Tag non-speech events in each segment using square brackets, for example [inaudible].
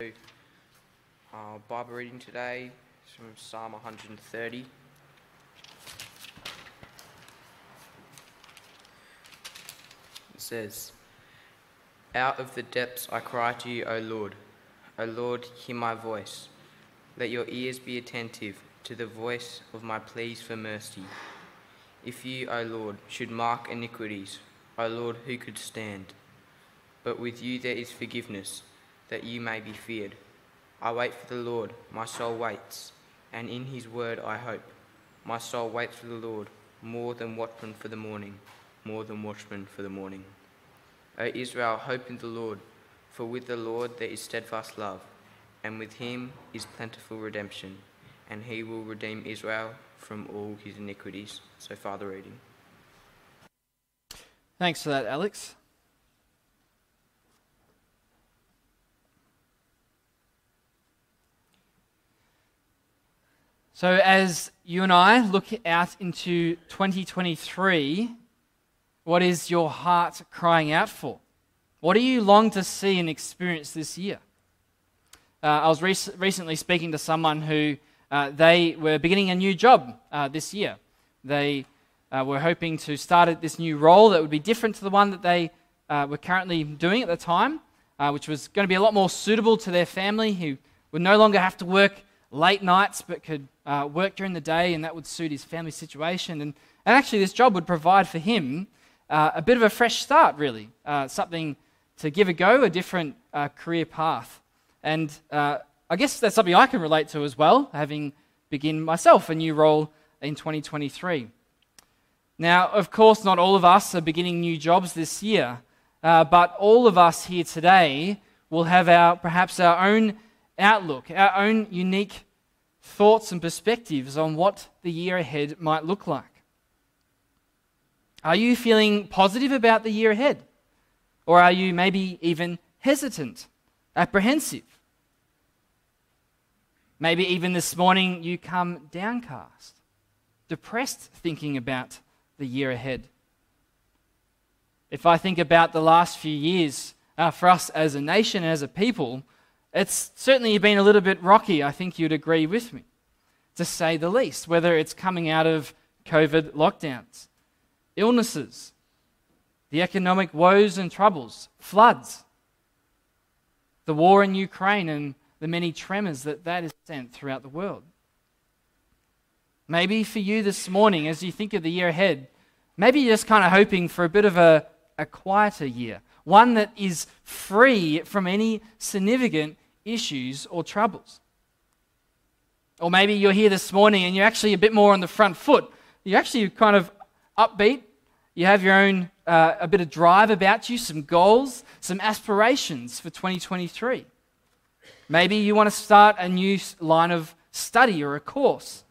Uh, Our Bible reading today is from Psalm 130. It says, Out of the depths I cry to you, O Lord. O Lord, hear my voice. Let your ears be attentive to the voice of my pleas for mercy. If you, O Lord, should mark iniquities, O Lord, who could stand? But with you there is forgiveness, that you may be feared. I wait for the Lord, my soul waits, and in his word I hope. My soul waits for the Lord, more than watchmen for the morning, more than watchmen for the morning. O Israel, hope in the Lord, for with the Lord there is steadfast love, and with him is plentiful redemption, and he will redeem Israel from all his iniquities. So far, the reading. Thanks for that, Alex. So, as you and I look out into 2023, what is your heart crying out for? What do you long to see and experience this year? Uh, I was rec- recently speaking to someone who uh, they were beginning a new job uh, this year. They uh, were hoping to start this new role that would be different to the one that they uh, were currently doing at the time, uh, which was going to be a lot more suitable to their family, who would no longer have to work late nights but could work during the day, and that would suit his family situation. And, and actually, this job would provide for him a bit of a fresh start, really, something to give a go, a different career path. And uh, I guess that's something I can relate to as well, having begin myself a new role in 2023. Now, of course, not all of us are beginning new jobs this year, uh, but all of us here today will have our perhaps our own outlook, our own unique thoughts and perspectives on what the year ahead might look like. Are you feeling positive about the year ahead? Or are you maybe even hesitant, apprehensive? Maybe even this morning you come downcast, depressed, thinking about the year ahead. If I think about the last few years uh, for us as a nation, as a people, it's certainly been a little bit rocky. I think you'd agree with me, to say the least, whether it's coming out of COVID lockdowns, illnesses, the economic woes and troubles, floods, the war in Ukraine and the many tremors that that has sent throughout the world. Maybe for you this morning, as you think of the year ahead, maybe you're just kind of hoping for a bit of a, a quieter year, one that is free from any significant issues or troubles. Or maybe you're here this morning and you're actually a bit more on the front foot. You're actually kind of upbeat. You have your own, uh, a bit of drive about you, some goals, some aspirations for 2023. Maybe you want to start a new line of study or a course.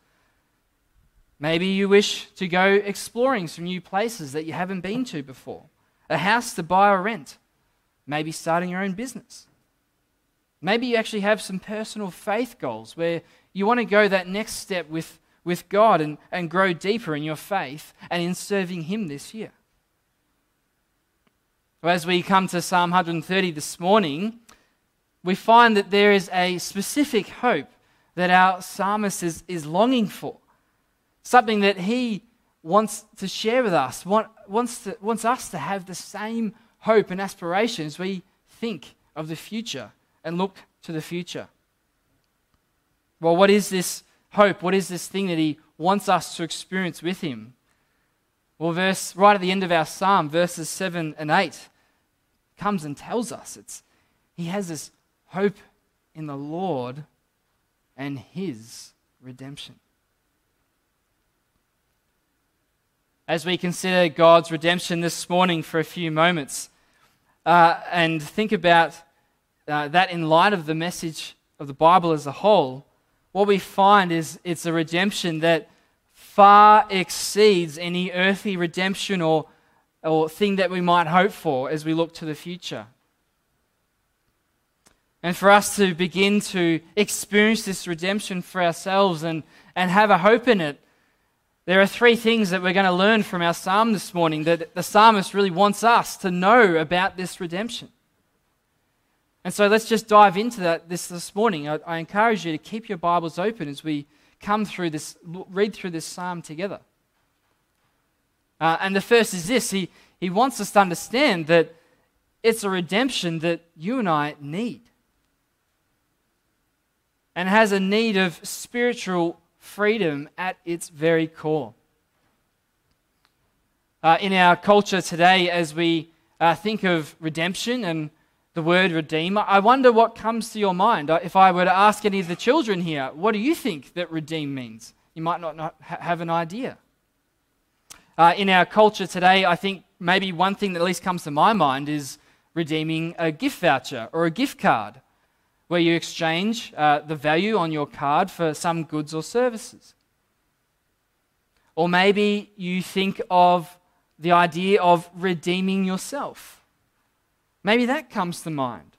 Maybe you wish to go exploring some new places that you haven't been to before, a house to buy or rent, maybe starting your own business. Maybe you actually have some personal faith goals where you want to go that next step with, with God and, and grow deeper in your faith and in serving Him this year. As we come to Psalm 130 this morning, we find that there is a specific hope that our psalmist is, is longing for, something that he wants to share with us, want, wants, to, wants us to have the same hope and aspiration as we think of the future and look to the future. Well, what is this hope? What is this thing that he wants us to experience with him? Well, verse right at the end of our psalm, verses 7 and 8, comes and tells us it's he has this hope in the Lord and his redemption. As we consider God's redemption this morning for a few moments uh, and think about uh, that in light of the message of the Bible as a whole, what we find is it's a redemption that far exceeds any earthly redemption or, or thing that we might hope for as we look to the future. And for us to begin to experience this redemption for ourselves and, and have a hope in it, there are three things that we're going to learn from our psalm this morning that the psalmist really wants us to know about this redemption. And so let's just dive into that this, this morning. I, I encourage you to keep your Bibles open as we come through this, read through this psalm together. Uh, and the first is this he, he wants us to understand that it's a redemption that you and I need. And has a need of spiritual freedom at its very core. Uh, in our culture today, as we uh, think of redemption and the word redeemer, I wonder what comes to your mind. Uh, if I were to ask any of the children here, what do you think that redeem means? You might not, not ha- have an idea. Uh, in our culture today, I think maybe one thing that at least comes to my mind is redeeming a gift voucher or a gift card, where you exchange uh, the value on your card for some goods or services. Or maybe you think of the idea of redeeming yourself. Maybe that comes to mind.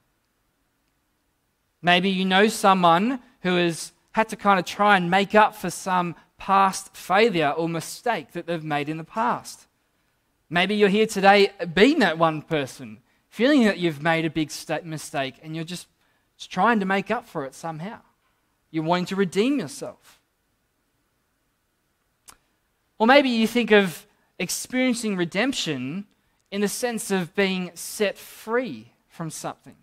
Maybe you know someone who has had to kind of try and make up for some past failure or mistake that they've made in the past. Maybe you're here today being that one person, feeling that you've made a big mistake and you're just trying to make up for it somehow. You're wanting to redeem yourself. Or maybe you think of experiencing redemption in the sense of being set free from something.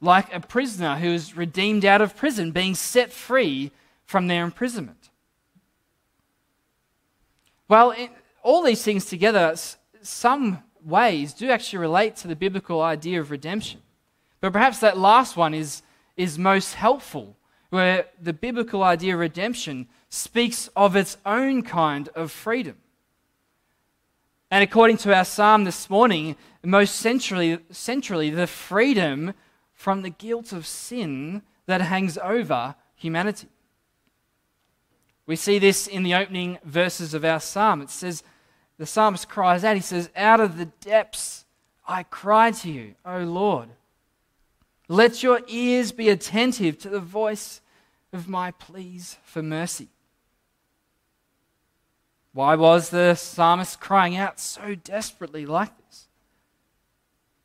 Like a prisoner who is redeemed out of prison, being set free from their imprisonment. Well, all these things together, some ways, do actually relate to the biblical idea of redemption. But perhaps that last one is, is most helpful, where the biblical idea of redemption speaks of its own kind of freedom. And according to our psalm this morning, most centrally, centrally, the freedom from the guilt of sin that hangs over humanity. We see this in the opening verses of our psalm. It says, the psalmist cries out, he says, Out of the depths I cry to you, O Lord. Let your ears be attentive to the voice of my pleas for mercy. Why was the psalmist crying out so desperately like this?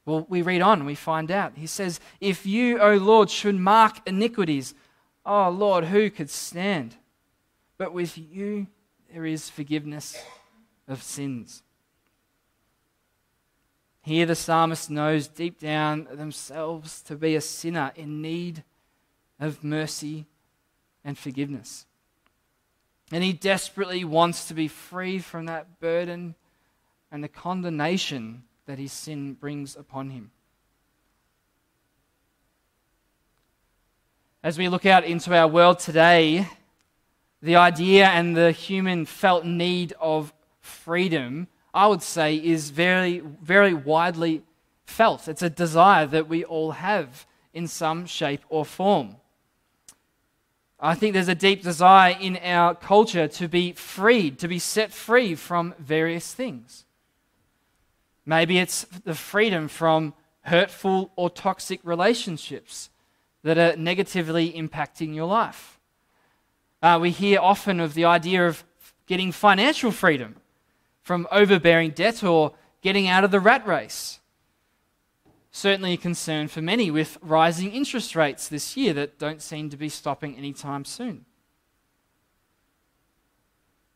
Well, we read on, we find out. He says, If you, O Lord, should mark iniquities, oh Lord, who could stand? But with you there is forgiveness of sins. Here, the psalmist knows deep down themselves to be a sinner in need of mercy and forgiveness. And he desperately wants to be free from that burden and the condemnation that his sin brings upon him. As we look out into our world today, the idea and the human felt need of freedom, I would say, is very, very widely felt. It's a desire that we all have in some shape or form. I think there's a deep desire in our culture to be freed, to be set free from various things. Maybe it's the freedom from hurtful or toxic relationships that are negatively impacting your life. Uh, we hear often of the idea of getting financial freedom from overbearing debt or getting out of the rat race certainly a concern for many with rising interest rates this year that don't seem to be stopping anytime soon.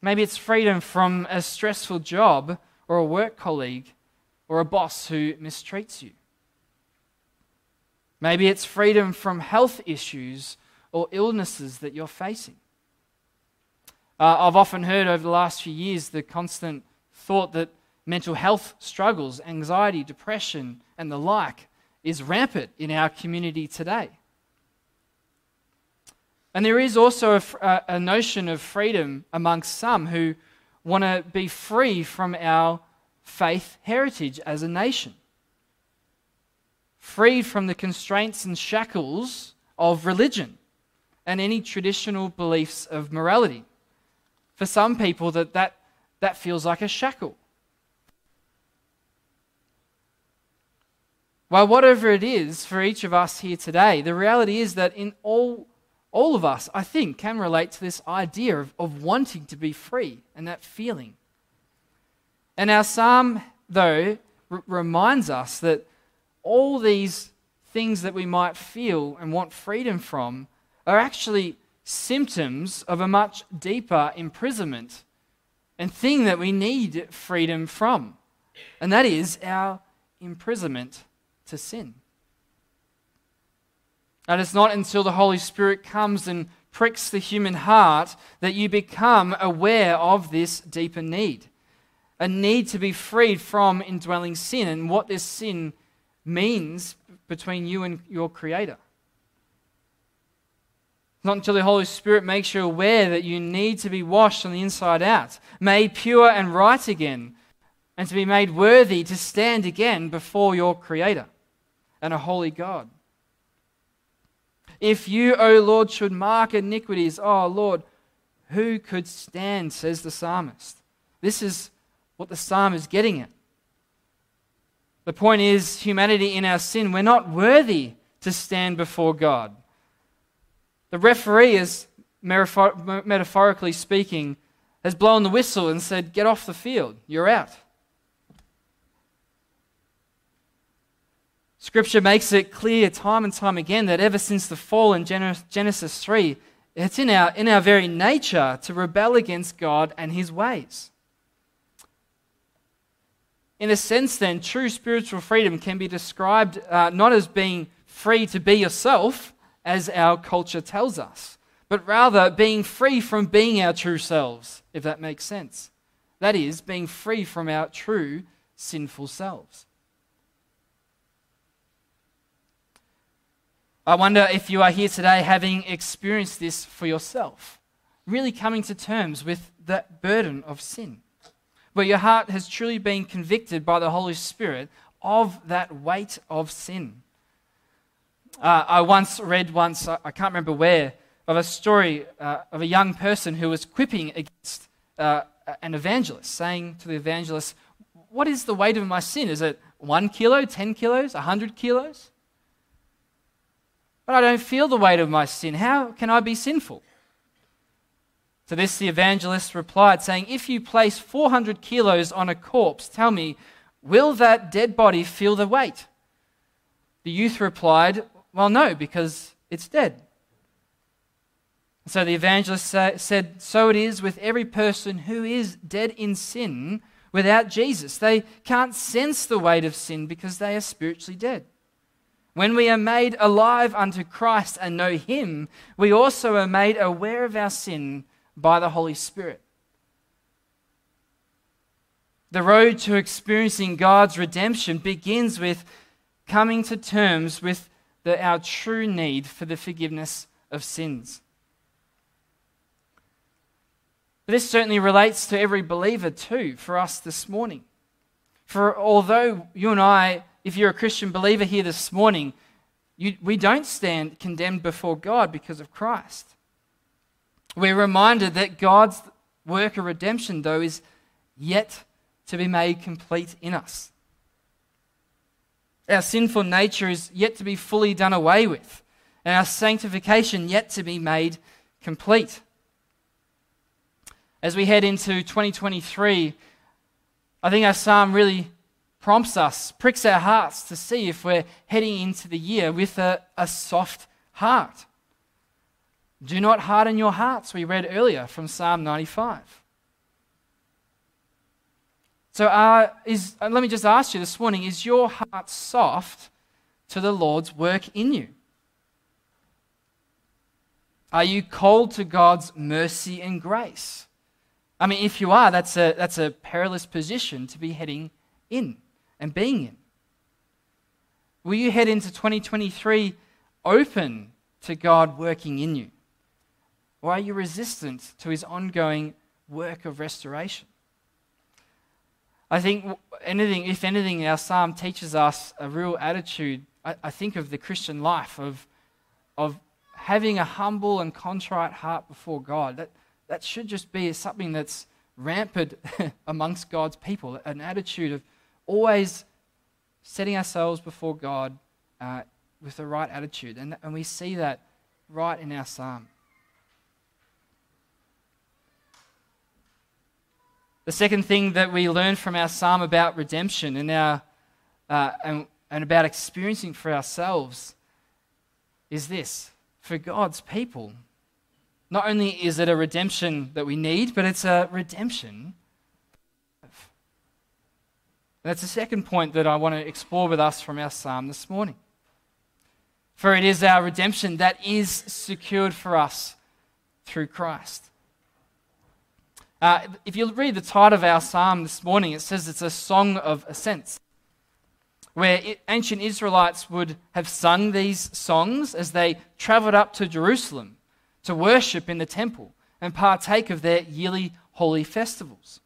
Maybe it's freedom from a stressful job or a work colleague or a boss who mistreats you. Maybe it's freedom from health issues or illnesses that you're facing. Uh, I've often heard over the last few years the constant thought that mental health struggles, anxiety, depression, and the like is rampant in our community today. And there is also a, uh, a notion of freedom amongst some who want to be free from our faith heritage as a nation, freed from the constraints and shackles of religion and any traditional beliefs of morality. For some people, that, that, that feels like a shackle. Well, whatever it is for each of us here today, the reality is that in all, all of us, I think, can relate to this idea of, of wanting to be free and that feeling. And our psalm, though, r- reminds us that all these things that we might feel and want freedom from are actually symptoms of a much deeper imprisonment and thing that we need freedom from. And that is our imprisonment to sin. And it's not until the Holy Spirit comes and pricks the human heart that you become aware of this deeper need. A need to be freed from indwelling sin and what this sin means between you and your Creator. Not until the Holy Spirit makes you aware that you need to be washed on the inside out, made pure and right again, and to be made worthy to stand again before your Creator and a holy God. If you, O Lord, should mark iniquities, O Lord, who could stand, says the psalmist. This is what the psalm is getting at. The point is, humanity in our sin, we're not worthy to stand before God. The referee is, metaphorically speaking, has blown the whistle and said, Get off the field, you're out. Scripture makes it clear time and time again that ever since the fall in Genesis 3, it's in our, in our very nature to rebel against God and his ways. In a sense, then, true spiritual freedom can be described uh, not as being free to be yourself, as our culture tells us, but rather being free from being our true selves, if that makes sense. That is, being free from our true sinful selves. I wonder if you are here today having experienced this for yourself, really coming to terms with that burden of sin, where your heart has truly been convicted by the Holy Spirit of that weight of sin. Uh, I once read once, I can't remember where, of a story uh, of a young person who was quipping against uh, an evangelist, saying to the evangelist, What is the weight of my sin? Is it one kilo, 10 kilos, 100 kilos? But I don't feel the weight of my sin. How can I be sinful? To this, the evangelist replied, saying, If you place 400 kilos on a corpse, tell me, will that dead body feel the weight? The youth replied, Well, no, because it's dead. So the evangelist sa- said, So it is with every person who is dead in sin without Jesus. They can't sense the weight of sin because they are spiritually dead. When we are made alive unto Christ and know Him, we also are made aware of our sin by the Holy Spirit. The road to experiencing God's redemption begins with coming to terms with the, our true need for the forgiveness of sins. This certainly relates to every believer, too, for us this morning. For although you and I if you're a Christian believer here this morning, you, we don't stand condemned before God because of Christ. We're reminded that God's work of redemption, though, is yet to be made complete in us. Our sinful nature is yet to be fully done away with, and our sanctification yet to be made complete. As we head into 2023, I think our psalm really prompts us, pricks our hearts to see if we're heading into the year with a, a soft heart. Do not harden your hearts, we read earlier from Psalm 95. So, uh, is, uh, let me just ask you this morning is your heart soft to the Lord's work in you? Are you cold to God's mercy and grace? I mean, if you are, that's a, that's a perilous position to be heading in and being in? Will you head into 2023 open to God working in you? Or are you resistant to his ongoing work of restoration? I think anything, if anything, our psalm teaches us a real attitude, I, I think, of the Christian life, of, of having a humble and contrite heart before God. That, that should just be something that's rampant [laughs] amongst God's people, an attitude of always setting ourselves before God uh, with the right attitude. And, and we see that right in our psalm. The second thing that we learn from our psalm about redemption and, our, uh, and, and about experiencing for ourselves is this for God's people. Not only is it a redemption that we need, but it's a redemption. That's the second point that I want to explore with us from our psalm this morning. For it is our redemption that is secured for us through Christ. Uh, if you read the title of our psalm this morning, it says it's a song of ascents, where ancient Israelites would have sung these songs as they traveled up to Jerusalem to worship in the temple and partake of their yearly holy festivals.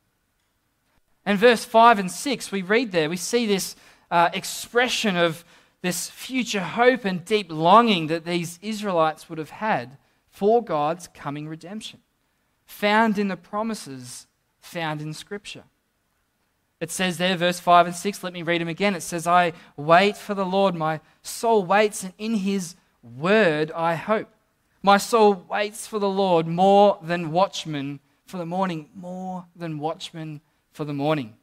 And verse 5 and 6, we read there, we see this uh, expression of this future hope and deep longing that these Israelites would have had for God's coming redemption found in the promises found in Scripture. It says there, verse 5 and 6, let me read them again. It says, I wait for the Lord, my soul waits, and in his word I hope. My soul waits for the Lord more than watchmen for the morning, more than watchmen for the morning.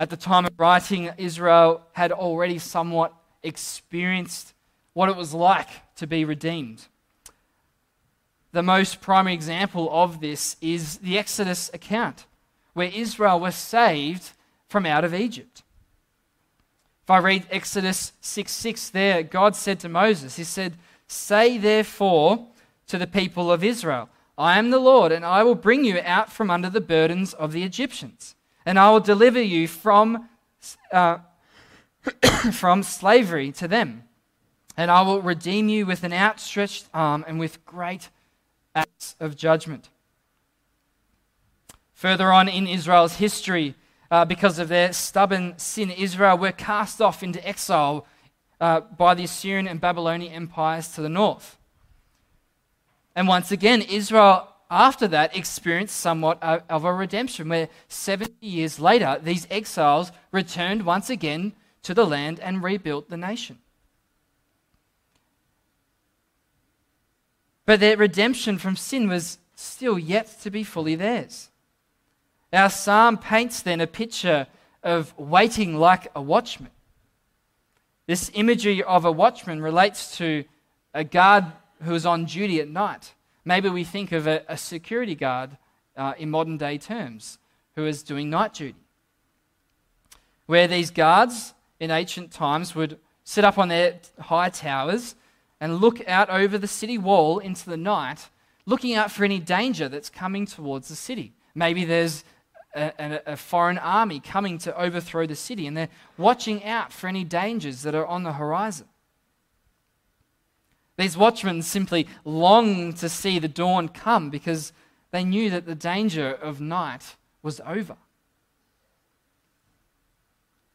At the time of writing, Israel had already somewhat experienced what it was like to be redeemed. The most primary example of this is the Exodus account, where Israel was saved from out of Egypt. If I read Exodus 6 6 there, God said to Moses, He said, Say therefore to the people of Israel, I am the Lord, and I will bring you out from under the burdens of the Egyptians, and I will deliver you from, uh, [coughs] from slavery to them. And I will redeem you with an outstretched arm and with great acts of judgment. Further on in Israel's history, uh, because of their stubborn sin, Israel were cast off into exile uh, by the Assyrian and Babylonian empires to the north. And once again, Israel, after that, experienced somewhat of a redemption, where 70 years later, these exiles returned once again to the land and rebuilt the nation. But their redemption from sin was still yet to be fully theirs. Our psalm paints then a picture of waiting like a watchman. This imagery of a watchman relates to a guard who is on duty at night. Maybe we think of a, a security guard uh, in modern day terms who is doing night duty. Where these guards in ancient times would sit up on their high towers and look out over the city wall into the night, looking out for any danger that's coming towards the city. Maybe there's a, a, a, foreign army coming to overthrow the city, and they're watching out for any dangers that are on the horizon. These watchmen simply longed to see the dawn come because they knew that the danger of night was over.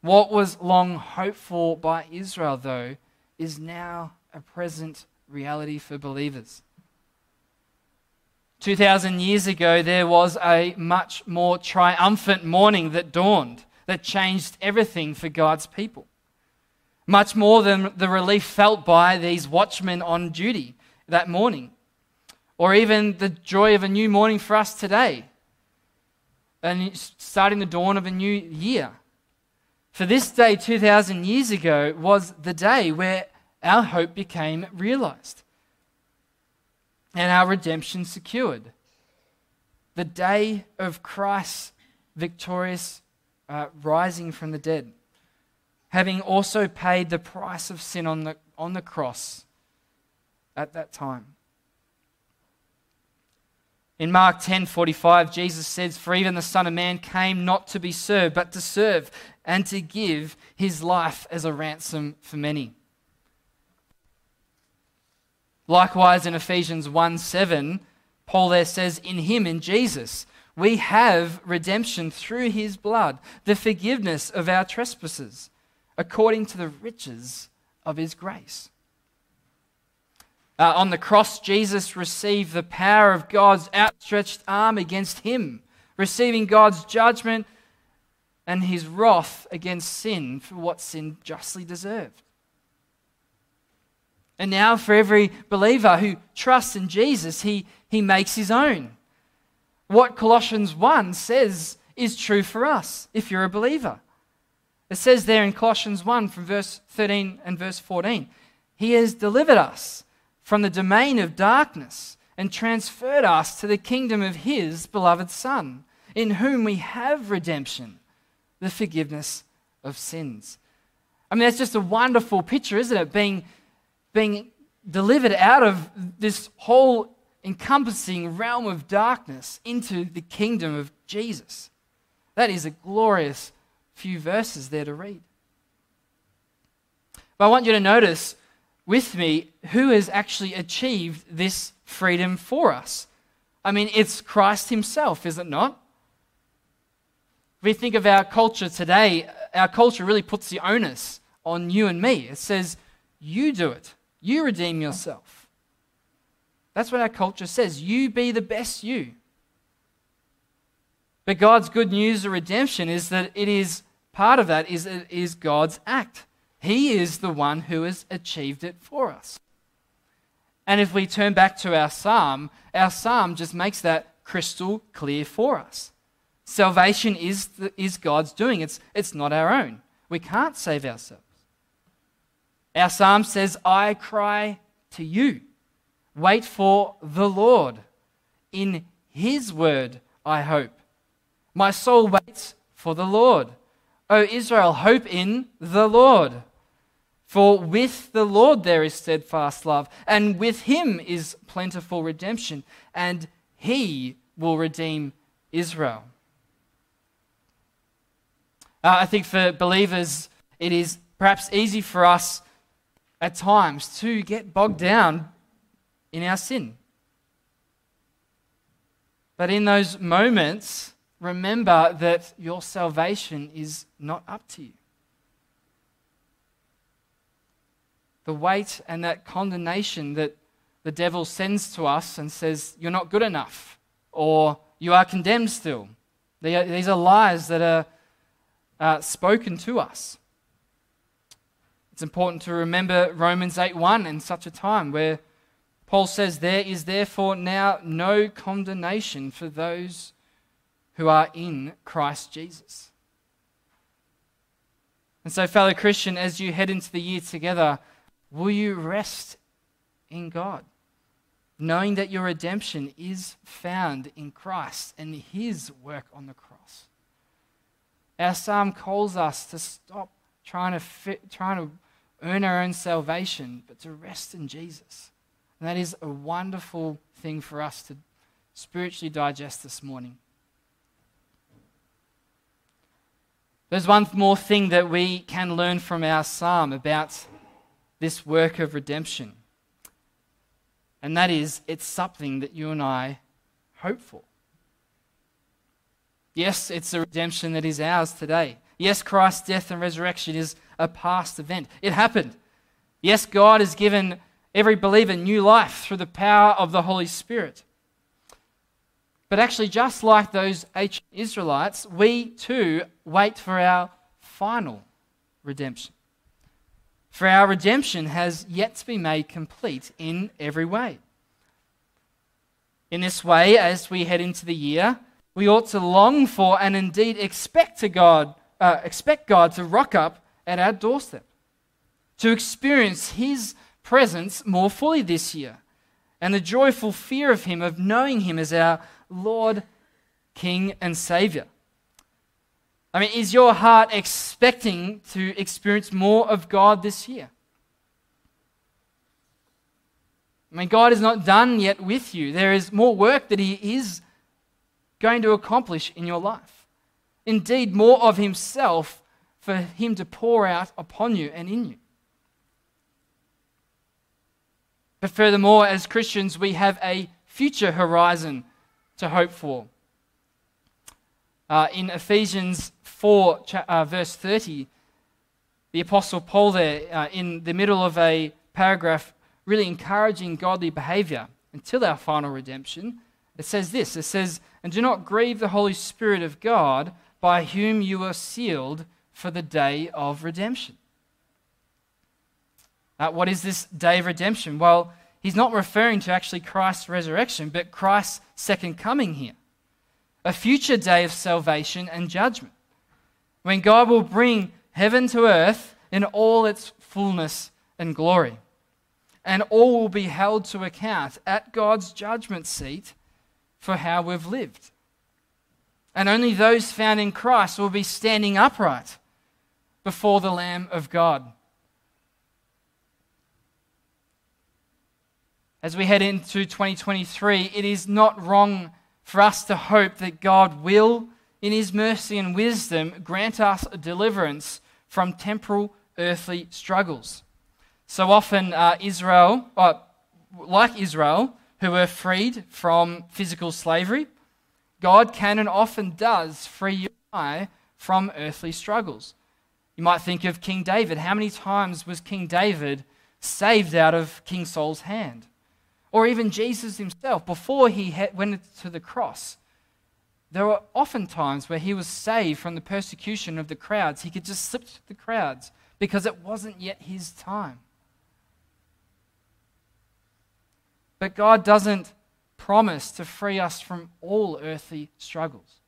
What was long hoped for by Israel, though, is now a present reality for believers. 2,000 years ago, there was a much more triumphant morning that dawned, that changed everything for God's people. Much more than the relief felt by these watchmen on duty that morning, or even the joy of a new morning for us today, and starting the dawn of a new year. For this day, 2,000 years ago, was the day where our hope became realized and our redemption secured. The day of Christ's victorious uh, rising from the dead, having also paid the price of sin on the, on the cross at that time. In Mark 10:45 Jesus says for even the son of man came not to be served but to serve and to give his life as a ransom for many. Likewise, in Ephesians 1 7, Paul there says, In him, in Jesus, we have redemption through his blood, the forgiveness of our trespasses, according to the riches of his grace. Uh, on the cross, Jesus received the power of God's outstretched arm against him, receiving God's judgment and his wrath against sin for what sin justly deserved. And now, for every believer who trusts in Jesus, he, he makes his own. What Colossians 1 says is true for us if you're a believer It says there in Colossians 1 from verse 13 and verse 14 He has delivered us from the domain of darkness and transferred us to the kingdom of His beloved Son, in whom we have redemption, the forgiveness of sins. I mean, that's just a wonderful picture, isn't it? Being, being delivered out of this whole encompassing realm of darkness into the kingdom of Jesus. That is a glorious few verses there to read. But I want you to notice with me who has actually achieved this freedom for us. I mean, it's Christ Himself, is it not? If we think of our culture today, our culture really puts the onus on you and me. It says, You do it, you redeem yourself. That's what our culture says. You be the best you. But God's good news of redemption is that it is part of that is, is God's act. He is the one who has achieved it for us. And if we turn back to our psalm, our psalm just makes that crystal clear for us. Salvation is, the, is God's doing, it's, it's not our own. We can't save ourselves. Our psalm says, I cry to you. Wait for the Lord. In his word, I hope. My soul waits for the Lord. O Israel, hope in the Lord. For with the Lord there is steadfast love, and with him is plentiful redemption, and he will redeem Israel. Uh, I think for believers, it is perhaps easy for us at times to get bogged down in our sin. But in those moments, remember that your salvation is not up to you. The weight and that condemnation that the devil sends to us and says, You're not good enough, or you are condemned still. These are lies that are uh, spoken to us. It's important to remember Romans 8 1 in such a time where Paul says, There is therefore now no condemnation for those who are in Christ Jesus. And so, fellow Christian, as you head into the year together, will you rest in God, knowing that your redemption is found in Christ and His work on the cross? Our psalm calls us to stop trying to, fit, trying to earn our own salvation, but to rest in Jesus. And that is a wonderful thing for us to spiritually digest this morning. There's one more thing that we can learn from our psalm about this work of redemption. And that is, it's something that you and I hope for. Yes, it's a redemption that is ours today. Yes, Christ's death and resurrection is a past event. It happened. Yes, God has given every believer new life through the power of the Holy Spirit. But actually, just like those ancient Israelites, we too wait for our final redemption. For our redemption has yet to be made complete in every way. In this way, as we head into the year, we ought to long for and indeed expect to God, uh, expect God to rock up at our doorstep, to experience His presence more fully this year, and the joyful fear of Him, of knowing Him as our Lord, King, and Savior. I mean, is your heart expecting to experience more of God this year? I mean, God is not done yet with you. There is more work that He is going to accomplish in your life. Indeed, more of Himself for Him to pour out upon you and in you. But furthermore, as Christians, we have a future horizon to hope for. Uh, in Ephesians 4, uh, verse 30, the Apostle Paul, there, uh, in the middle of a paragraph, really encouraging godly behavior until our final redemption, it says this it says, And do not grieve the Holy Spirit of God, by whom you are sealed for the day of redemption. Uh, what is this day of redemption? Well, he's not referring to actually Christ's resurrection, but Christ's second coming here. A future day of salvation and judgment. When God will bring heaven to earth in all its fullness and glory. And all will be held to account at God's judgment seat for how we've lived. And only those found in Christ will be standing upright before the Lamb of God. As we head into 2023, it is not wrong for us to hope that God will, in His mercy and wisdom, grant us a deliverance from temporal earthly struggles. So often, uh, Israel, uh, like Israel, who were freed from physical slavery, God can and often does free you and I from earthly struggles. You might think of King David. How many times was King David saved out of King Saul's hand? Or even Jesus himself, before he went to the cross, there were often times where he was saved from the persecution of the crowds. He could just slip through the crowds because it wasn't yet his time. But God doesn't promise to free us from all earthly struggles.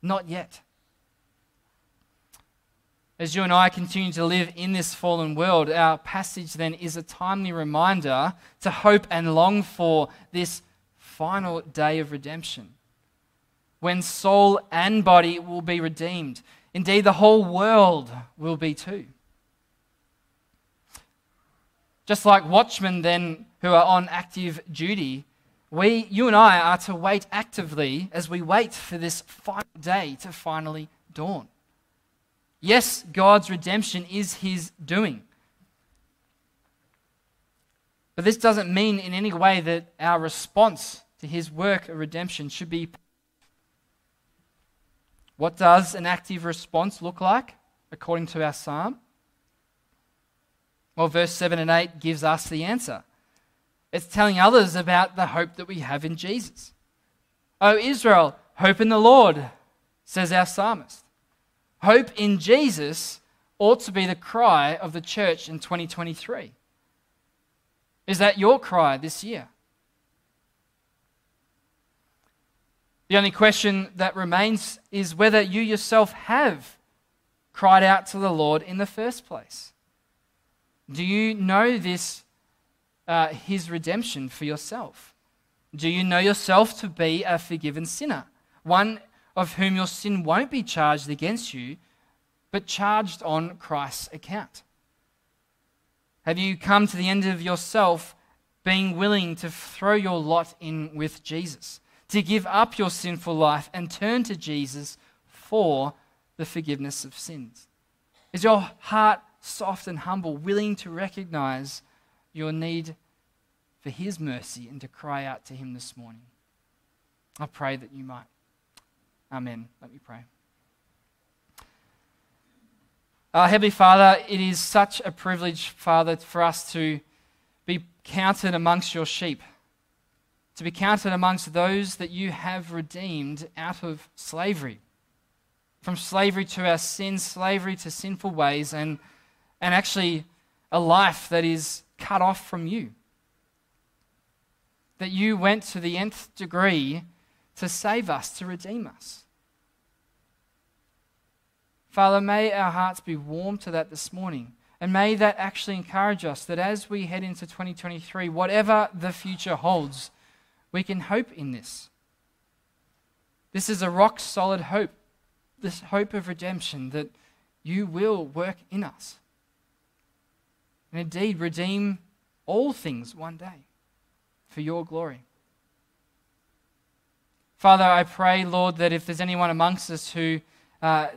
Not yet. As you and I continue to live in this fallen world, our passage then is a timely reminder to hope and long for this final day of redemption when soul and body will be redeemed. Indeed, the whole world will be too. Just like watchmen, then, who are on active duty, we, you and I, are to wait actively as we wait for this final day to finally dawn. Yes, God's redemption is his doing. But this doesn't mean in any way that our response to his work of redemption should be. What does an active response look like according to our psalm? Well, verse 7 and 8 gives us the answer. It's telling others about the hope that we have in Jesus. O Israel, hope in the Lord, says our psalmist. Hope in Jesus ought to be the cry of the church in 2023. Is that your cry this year? The only question that remains is whether you yourself have cried out to the Lord in the first place. Do you know this, uh, His redemption for yourself? Do you know yourself to be a forgiven sinner? One of whom your sin won't be charged against you, but charged on Christ's account? Have you come to the end of yourself being willing to throw your lot in with Jesus, to give up your sinful life and turn to Jesus for the forgiveness of sins? Is your heart soft and humble, willing to recognize your need for His mercy and to cry out to Him this morning? I pray that you might. Amen. Let me pray. Uh, Heavenly Father, it is such a privilege, Father, for us to be counted amongst your sheep, to be counted amongst those that you have redeemed out of slavery, from slavery to our sins, slavery to sinful ways, and, and actually a life that is cut off from you. That you went to the nth degree to save us, to redeem us. Father, may our hearts be warm to that this morning. And may that actually encourage us that as we head into 2023, whatever the future holds, we can hope in this. This is a rock solid hope, this hope of redemption that you will work in us. And indeed, redeem all things one day for your glory. Father, I pray, Lord, that if there's anyone amongst us who uh,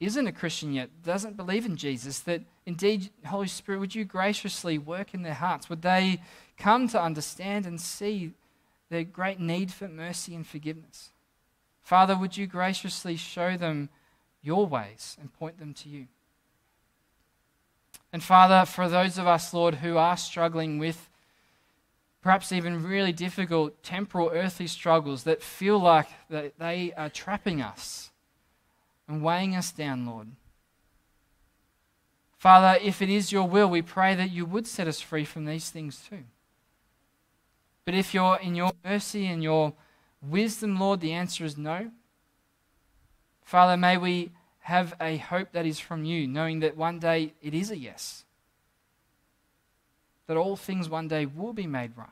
isn't a Christian yet, doesn't believe in Jesus, that indeed, Holy Spirit, would you graciously work in their hearts? Would they come to understand and see their great need for mercy and forgiveness? Father, would you graciously show them your ways and point them to you? And Father, for those of us, Lord, who are struggling with perhaps even really difficult temporal earthly struggles that feel like they are trapping us and weighing us down, Lord. Father, if it is your will, we pray that you would set us free from these things too. But if you're in your mercy and your wisdom, Lord, the answer is no. Father, may we have a hope that is from you, knowing that one day it is a yes. That all things one day will be made right.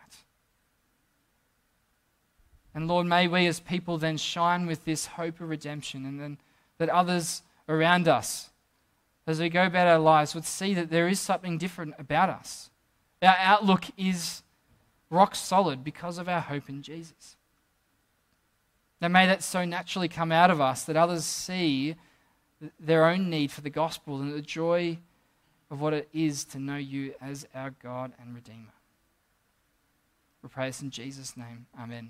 And Lord, may we as people then shine with this hope of redemption, and then that others around us, as we go about our lives, would see that there is something different about us. Our outlook is rock solid because of our hope in Jesus. Now, may that so naturally come out of us that others see their own need for the gospel and the joy of what it is to know you as our God and Redeemer. We pray this in Jesus' name. Amen.